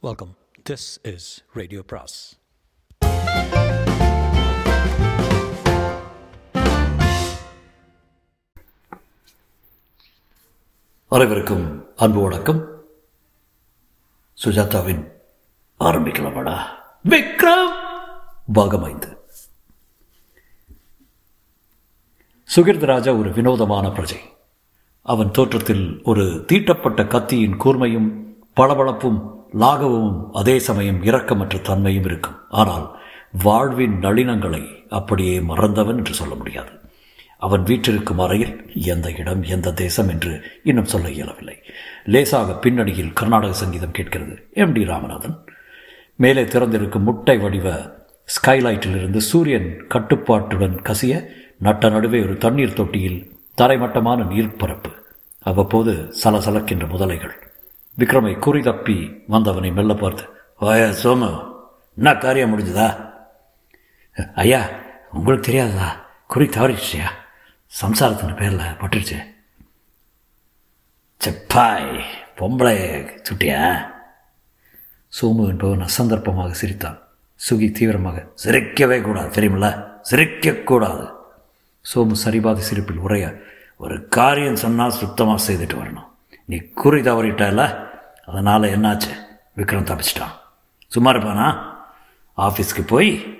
Welcome this is radio பிராஸ் அனைவருக்கும் அன்பு வணக்கம். சுஜாதாவின் ஆரம்பிக்கலாமாடா. விக்ரம்! பாகம் ஐந்து. சுகிர்தராஜா ஒரு வினோதமான பிரஜை. அவன் தோற்றத்தில் ஒரு தீட்டப்பட்ட கத்தியின் கூர்மையும் பளபளப்பும் லாகவமும் அதே சமயம் இரக்கமற்ற தன்மையும் இருக்கும். ஆனால் வாழ்வின் நளினங்களை அப்படியே மறந்தவன் என்று சொல்ல முடியாது. அவன் வீற்றிருக்கும் அறையில் எந்த இடம் எந்த தேசம் என்று இன்னும் சொல்ல இயலவில்லை. லேசாக பின்னணியில் கர்நாடக சங்கீதம் கேட்கிறது. M D Ramanathan. மேலே திறந்திருக்கும் முட்டை வடிவ ஸ்கைலைட்டிலிருந்து சூரியன் கட்டுப்பாட்டுடன் கசிய நட்ட நடுவே ஒரு தண்ணீர் தொட்டியில் தரைமட்டமான நீர்ப்பரப்பு. அவ்வப்போது சலசலக்கின்ற முதலைகள். விக்ரமை குறி தப்பி வந்தவனை மெல்ல பார்த்து ஓய சோமு என்ன காரியம் முடிஞ்சதா? ஐயா உங்களுக்கு தெரியாததா? குறி தவறிடுச்சியா? சம்சாரத்தின் பேரில் பட்டுருச்சு. செப்பாய் பொம்பளை சுட்டியா? சோமு என்பவன் அசந்தர்ப்பமாக சிரித்தான். சுகி தீவிரமாக சிரிக்கவே கூடாது தெரியுமில்ல? சிரிக்கக்கூடாது சோமு சரிபாதி சிரிப்பில் உரைய ஒரு காரியம் சொன்னால் சுத்தமாக செய்துட்டு வரணும். நீ குறி தவறிட்டல அதனால் என்னாச்சு? விக்ரம் தப்பிச்சிட்டான். சும்மா இருப்பானா ஆஃபீஸ்க்கு போய்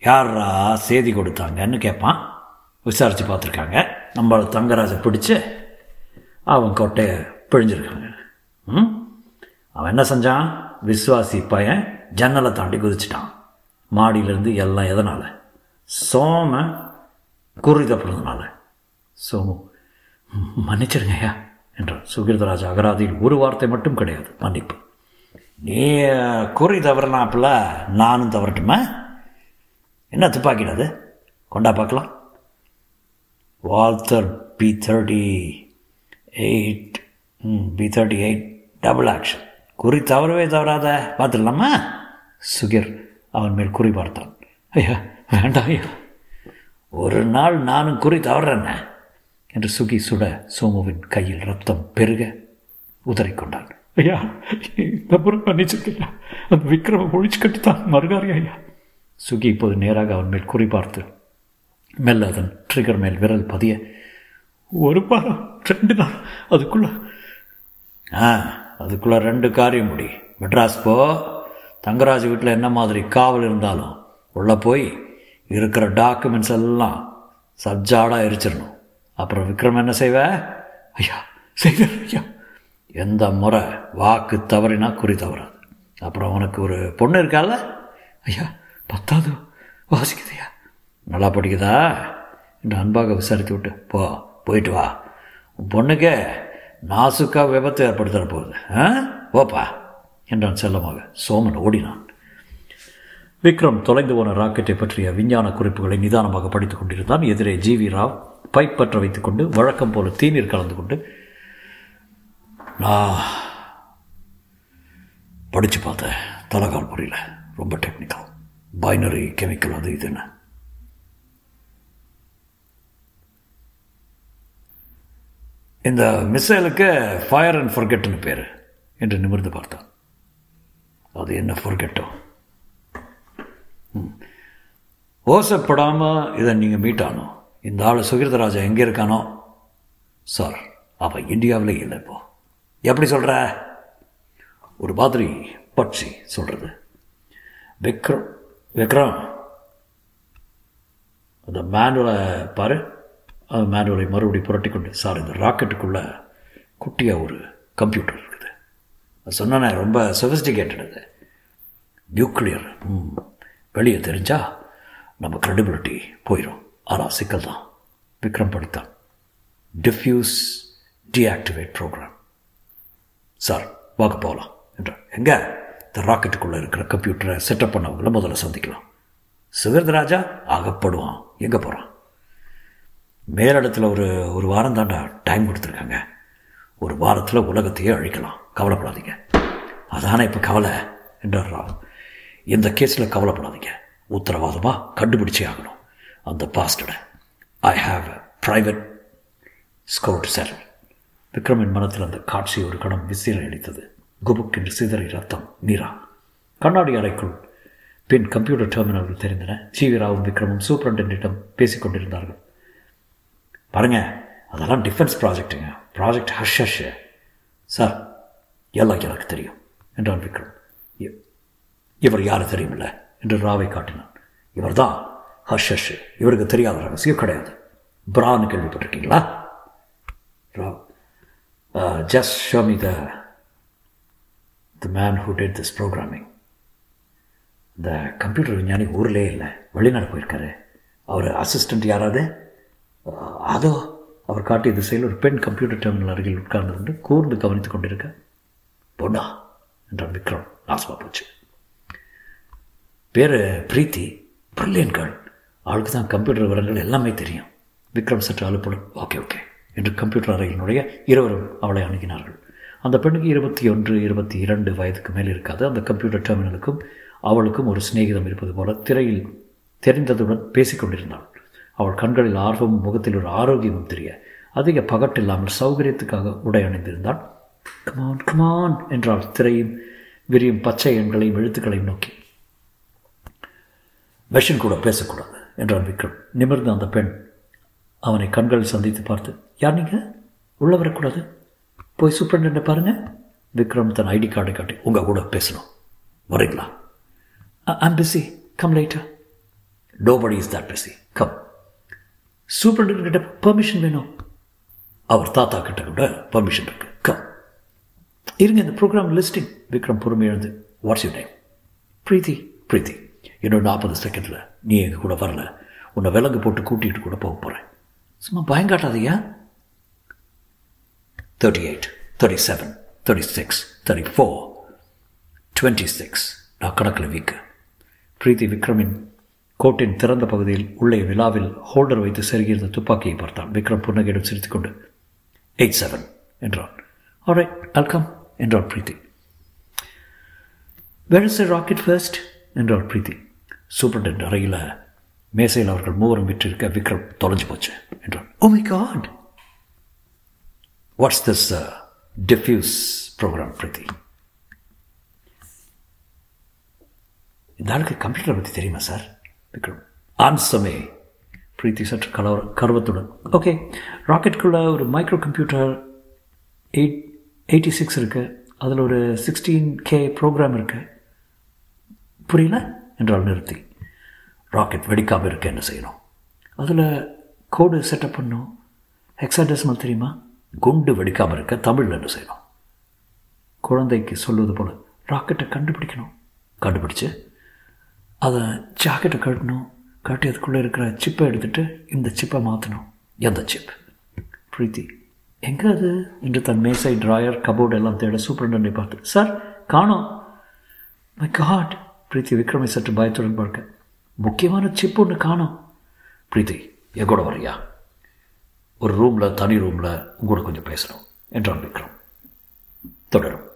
யாரா செய்தி கொடுத்தாங்கன்னு கேட்பான் விசாரித்து பார்த்துருக்காங்க. நம்மளை தங்கராஜை பிடிச்சி அவன் கொட்டையை பிழிஞ்சிருக்காங்க. ம்? அவன் என்ன செஞ்சான்? விஸ்வாசி பையன் ஜன்னலை தாண்டி குதிச்சிட்டான். மாடியிலேருந்து எல்லாம் எதனால்? சோம குறி தப்புறதுனால சோமு மன்னிச்சிருங்கய்யா என்றார் சுகிர்தராஜ் அகராதியில் ஒரு வார்த்தை மட்டும் கிடையாது. மன்னிப்பு. நீ குறி தவறனாப்புல நானும் தவறட்டுமா? என்ன துப்பாக்கிடாது கொண்டா பார்க்கலாம். Walther P thirty eight P thirty eight double action. குறி தவறவே தவறாத பார்த்துடலாமா? சுகிர் அவன் மேல் குறி பார்த்தான். ஐயா வேண்டாம் ஐயா. ஒரு நாள் நானும் குறி தவறேன்ன என்று சுகி சுட சோமுவின் கையில் ரத்தம் பெருக உதறிக்கொண்டான் ஐயா முறை மன்னிச்சிருக்கையா அந்த விக்ரம ஒழிச்சு கட்டித்தான் மறுகாரி ஐயா. சுகி இப்போது நேராக அவன் மேல் குறி பார்த்து மெல்ல அதன் ட்ரிகர் மேல் விரல் பதிய ஒரு வாரம் ரெண்டு நாள் அதுக்குள்ள. ஆ அதுக்குள்ளே ரெண்டு காரியம் முடி. மெட்ராஸ் போ. தங்கராஜ் வீட்டில் என்ன மாதிரி காவல் இருந்தாலும் உள்ளே போய் இருக்கிற டாக்குமெண்ட்ஸ் எல்லாம் சப்ஜாடாக எரிச்சிடணும். அப்புறம் விக்ரம் என்ன செய்வ ஐயா செய்தர் ஐயா. எந்த முறை வாக்கு தவறினா குறி தவறாது அப்புறம் உனக்கு ஒரு பொண்ணு இருக்கால ஐயா பத்தாவது வாசிக்குது ஐயா. நல்லா படிக்குதா? என்று அன்பாக விசாரித்து விட்டு போ போயிட்டு வா. உன் பொண்ணுக்கே நாசுக்கா விபத்து ஏற்படுத்த போகுது. ஆ? ஓப்பா என்றான் செல்லமாக. சோமன் ஓடினான். விக்ரம் தொலைந்து போன ராக்கெட்டை பற்றிய விஞ்ஞான குறிப்புகளை நிதானமாக படித்துக் கொண்டிருந்தான். எதிரே ஜி வி ராவ் பைப் பற்ற வைத்துக் கொண்டு வழக்கம் போல தீநீர் கலந்து கொண்டு நான் படித்து பார்த்தேன் தலைகால் புரியல ரொம்ப டெக்னிக்கல் பைனரி கெமிக்கல் அது இதுன்னு இந்த மிசைலுக்கு ஃபயர் அண்ட் ஃபர்கெட்னு பேர் என்று நிமிர்ந்து பார்த்தான். அது என்ன ஃபர்கெட்டோ ஓசப்படாமல் இதை நீங்கள் மீட் ஆகணும் இந்த ஆள் சுகிர்தராஜா எங்கே இருக்கானோ சார் அவன் இந்தியாவிலே இல்லை இப்போ எப்படி சொல்கிற ஒரு மாதிரி பட்சி சொல்கிறது விக்ரம் விக்ரம். அந்த மேனுவலை பாரு. அந்த மேனுவலை மறுபடி புரட்டி கொண்டு சார் இந்த ராக்கெட்டுக்குள்ளே குட்டியாக ஒரு கம்ப்யூட்டர் இருக்குது. அது ரொம்ப சொஃபிஸ்டிகேட்டட் அது. நியூக்ளியர் வெளியே தெரிஞ்சால் நம்ம க்ரெடிபிலிட்டி போயிடும் ஆனால் சிக்கல் தான். விக்ரம் படித்தான். டிஃப்யூஸ் டீஆக்டிவேட் ப்ரோக்ராம் சார் வாங்க போகலாம் என்றார். எங்கே? இந்த ராக்கெட்டுக்குள்ளே இருக்கிற கம்ப்யூட்டரை செட்டப் பண்ணவங்கள முதல்ல சந்திக்கலாம். சுகர்தராஜா ஆகப்படுவான் எங்கே போகிறான் மேலிடத்தில் ஒரு ஒரு வாரம் தாண்டா டைம் கொடுத்துருக்காங்க. ஒரு வாரத்தில் உலகத்தையே அழிக்கலாம். கவலைப்படாதீங்க. அதானே இப்போ கவலை? என்றார் ராவ் இந்த கேஸில் கவலைப்படாதீங்க. உத்தரவாதமாக கண்டுபிடிச்சே ஆகணும். அந்த பாஸ்டோட I have private score sir விக்ரமின் மனத்தில் அந்த காட்சி ஒரு கணம் விசில் அடித்தது. குபுக் என்று சிதறி ரத்தம் நீரா. கண்ணாடி அறைக்குள் பின் கம்ப்யூட்டர் டெர்மினல்கள் தெரிந்தன. ஜீவிராவும் விக்ரமும் சூப்பரண்டிடம் பேசிக் கொண்டிருந்தார்கள். பாருங்க அதெல்லாம் defence ப்ராஜெக்ட்டுங்க. Project hush hush. Sir எல்லாம் எனக்கு தெரியும் என்றான் விக்ரம். இவர் யாரு தெரியுமில்ல என்று ராவை காட்டினான். இவர் தான் ஹஷ் ஹஷ். இவருக்கு தெரியாத ரகசியம் கிடையாது. பிரான்னு கேள்விப்பட்டிருக்கீங்களா? Just show me the the man who did this programming இந்த கம்ப்யூட்டர் விஞ்ஞானி ஊர்லேயே இல்லை வெளிநாடு போயிருக்காரு. அவர் அசிஸ்டண்ட் யாராவது? அதோ அவர் காட்டிய திசையில் ஒரு பெண் கம்ப்யூட்டர் டெர்மினல் அருகில் உட்கார்ந்து கூர்ந்து கவனித்துக் கொண்டிருக்க பொண்ணா? என்றான் விக்ரம். நாசமா போச்சு. பேர் பிரீத்தி பிரில்லியன் கேர்ள் அவளுக்கு தான் கம்ப்யூட்டர் விவரங்கள் எல்லாமே தெரியும். விக்ரம் சற்று அலுப்புடன் ஓகே ஓகே என்று கம்ப்யூட்டர் அறையினுடைய இருவரும் அவளை அணுகினார்கள். அந்த பெண்ணுக்கு இருபத்தி ஒன்று இருபத்தி இரண்டு வயதுக்கு மேல் இருக்காது. அந்த கம்ப்யூட்டர் டெர்மினலுக்கும் அவளுக்கும் ஒரு சிநேகிதம் இருப்பது போல திரையில் தெரிந்ததுடன் பேசிக்கொண்டிருந்தாள். அவள் கண்களில் ஆர்வமும் முகத்தில் ஒரு ஆரோக்கியமும் தெரிய அதிக பகட்டில்லாமல் சௌகரியத்துக்காக உடை அணிந்திருந்தாள். கமான் கமான் என்றாள் திரையும் விரியும் பச்சை எண்களையும் எழுத்துக்களையும் நோக்கி. மெஷின் கூட பேசக்கூடாது. என்றான் விக்ரம் நிமிர்ந்த அந்த பெண் அவனை கண்களில் சந்தித்து பார்த்து யார் நீங்கள் உள்ள வரக்கூடாது. போய் சூப்பரண்டை பாருங்க. விக்ரம் தன் ஐடி கார்டை காட்டி உங்கள் கூட பேசணும். வரீங்களா? ஐம் பிஸி கம் லைட்டா nobody is that busy come superintendent கிட்ட பெர்மிஷன் வேணும். அவர் தாத்தா கிட்ட கூட பெர்மிஷன் இருக்கு. கம் இருங்க இந்த ப்ரோக்ராம் லிஸ்டிங் விக்ரம் பொறுமை எழுந்து what's you time Preethi Preethi இன்னும் நாற்பது செகண்டில் நீ எங்கள் கூட வரல. உன்னை விலங்கு போட்டு கூட்டிகிட்டு கூட போக போகிறேன் சும்மா பயங்காட்டாதையா thirty eight thirty seven thirty six thirty four twenty six நான் கணக்கில் வீக்கு. பிரீத்தி விக்ரமின் கோட்டின் திறந்த பகுதியில் உள்ளே விழாவில் ஹோல்டர் வைத்து செருகியிருந்த துப்பாக்கியை பார்த்தான். விக்ரம் புன்னகையிடம் சிரித்துக்கொண்டு எயிட் செவன் என்றான். ஆரை வெல்கம் என்றாள் Preethi. Where is rocket first என்றாள் பிரீத்தி. சூப்பரண்ட் அறையில் மேசையில் அவர்கள் மூவரும் விற்றிருக்க விக்ரம் தொலைஞ்சு போச்சு என்றான் ஓ my god what's this defuse program Preethi? இந்த ஆளுக்கு கம்ப்யூட்டரை பற்றி தெரியுமா சார் விக்ரம். ஆன்சமே பிரீத்தி சற்று கலவர கர்வத்துடன். ஓகே ராக்கெட்டுக்குள்ளே ஒரு micro computer eight eighty six இருக்குது அதில் ஒரு சிக்ஸ்டீன் கே ப்ரோக்ராம் இருக்குது புரியல என்றால் நிறுத்தி. ராக்கெட் வெடிக்காமல் இருக்க என்ன செய்யணும்? அதில் கோடு செட்டப் பண்ணும். ஹெக்ஸாடெசிமல் தெரியுமா? குண்டு வெடிக்காமல் இருக்க தமிழில் என்ன செய்யணும்? குழந்தைக்கு சொல்லுவது போல் ராக்கெட்டை கண்டுபிடிக்கணும். கண்டுபிடிச்சு அதை ஜாக்கெட்டை கட்டணும் கட்டி அதுக்குள்ளே இருக்கிற சிப்பை எடுத்துகிட்டு இந்த சிப்பை மாற்றணும் எந்த சிப் பிரீத்தி எங்கே அது? என்று தன் மேசை ட்ராயர் கபோர்டு எல்லாம் தேட சூப்பரண்டனை பார்த்து சார் காணோம். மை காட் பிரீத்தி விக்ரமை சற்று பயத்துடன் பார்க்க முக்கியமான சிப் ஒன்று காணோம். பிரீத்தி என் கூட வரியா ஒரு ரூமில் தனி ரூமில் உங்களோட கொஞ்சம் பேசணும் என்றான் விக்ரம். தொடரும்.